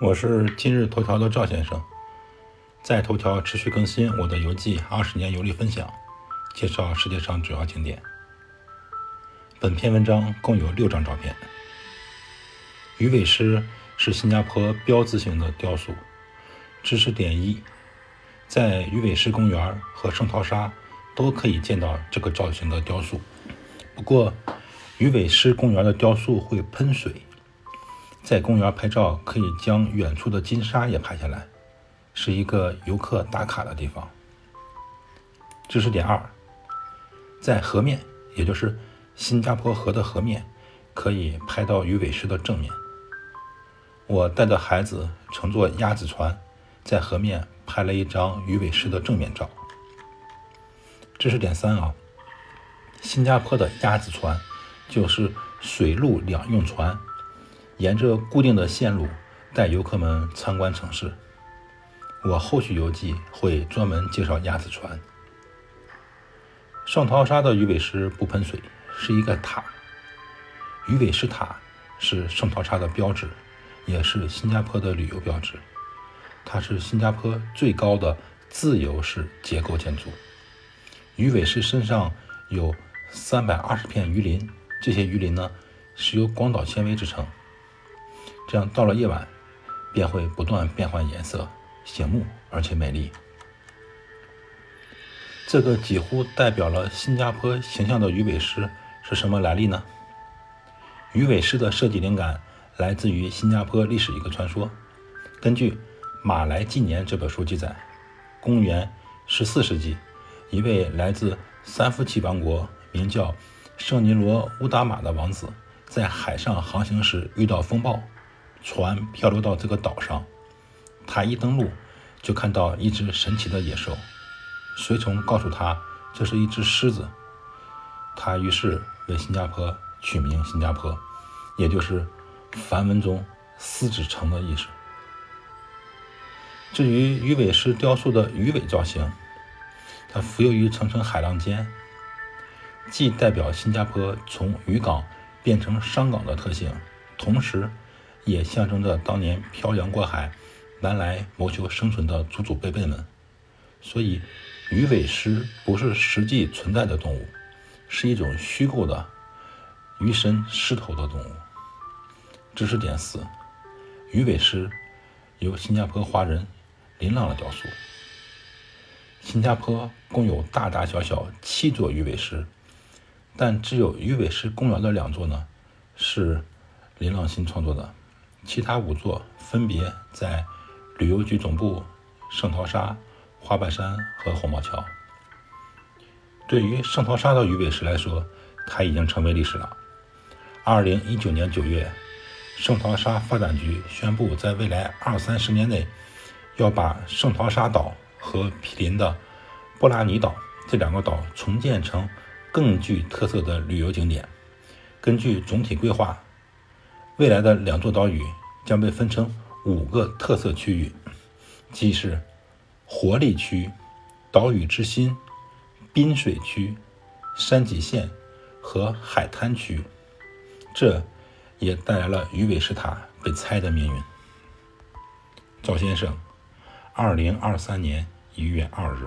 我是今日头条的赵先生，在头条持续更新我的游记二十年游历分享，介绍世界上主要景点。本篇文章共有六张照片。鱼尾狮是新加坡标志性的雕塑。知识点一：在鱼尾狮公园和圣淘沙都可以见到这个造型的雕塑。不过，鱼尾狮公园的雕塑会喷水。在公园拍照，可以将远处的金沙也拍下来，是一个游客打卡的地方。知识点二，在河面，也就是新加坡河的河面，可以拍到鱼尾狮的正面。我带着孩子乘坐鸭子船，在河面拍了一张鱼尾狮的正面照。知识点三啊，新加坡的鸭子船就是水陆两用船。沿着固定的线路带游客们参观城市。我后续游记会专门介绍鸭子船。圣淘沙的鱼尾狮不喷水，是一个塔。鱼尾狮塔是圣淘沙的标志，也是新加坡的旅游标志。它是新加坡最高的自由式结构建筑。鱼尾狮身上有三百二十片鱼鳞，这些鱼鳞呢是由广岛纤维制成。这样到了夜晚，便会不断变换颜色，醒目而且美丽。这个几乎代表了新加坡形象的鱼尾狮是什么来历呢？鱼尾狮的设计灵感来自于新加坡历史一个传说。根据《马来纪年》这本书记载，公元十四世纪，一位来自三夫齐王国、名叫圣尼罗乌达玛的王子，在海上航行时遇到风暴。船漂流到这个岛上，他一登陆就看到一只神奇的野兽。随从告诉他，这是一只狮子。他于是为新加坡取名新加坡，也就是梵文中“狮子城”的意思。至于鱼尾狮雕塑的鱼尾造型，它浮游于层层海浪间，既代表新加坡从渔港变成商港的特性，同时。也象征着当年漂洋过海南来谋求生存的祖祖辈辈们，所以鱼尾狮不是实际存在的动物，是一种虚构的鱼身狮头的动物。知识点四：鱼尾狮由新加坡华人林浪的雕塑。新加坡共有大大小小七座鱼尾狮，但只有鱼尾狮公园的两座呢是林浪新创作的。其他五座分别在旅游局总部、圣淘沙、花瓣山和红毛桥。对于圣淘沙的鱼尾狮来说，它已经成为历史了。二零一九年九月，圣淘沙发展局宣布，在未来二三十年内，要把圣淘沙岛和毗邻的布拉尼岛这两个岛重建成更具特色的旅游景点。根据总体规划。未来的两座岛屿将被分成五个特色区域，即是活力区、岛屿之心、滨水区、山脊线和海滩区。这也带来了鱼尾石塔被拆的命运。赵先生，二零二三年一月二日。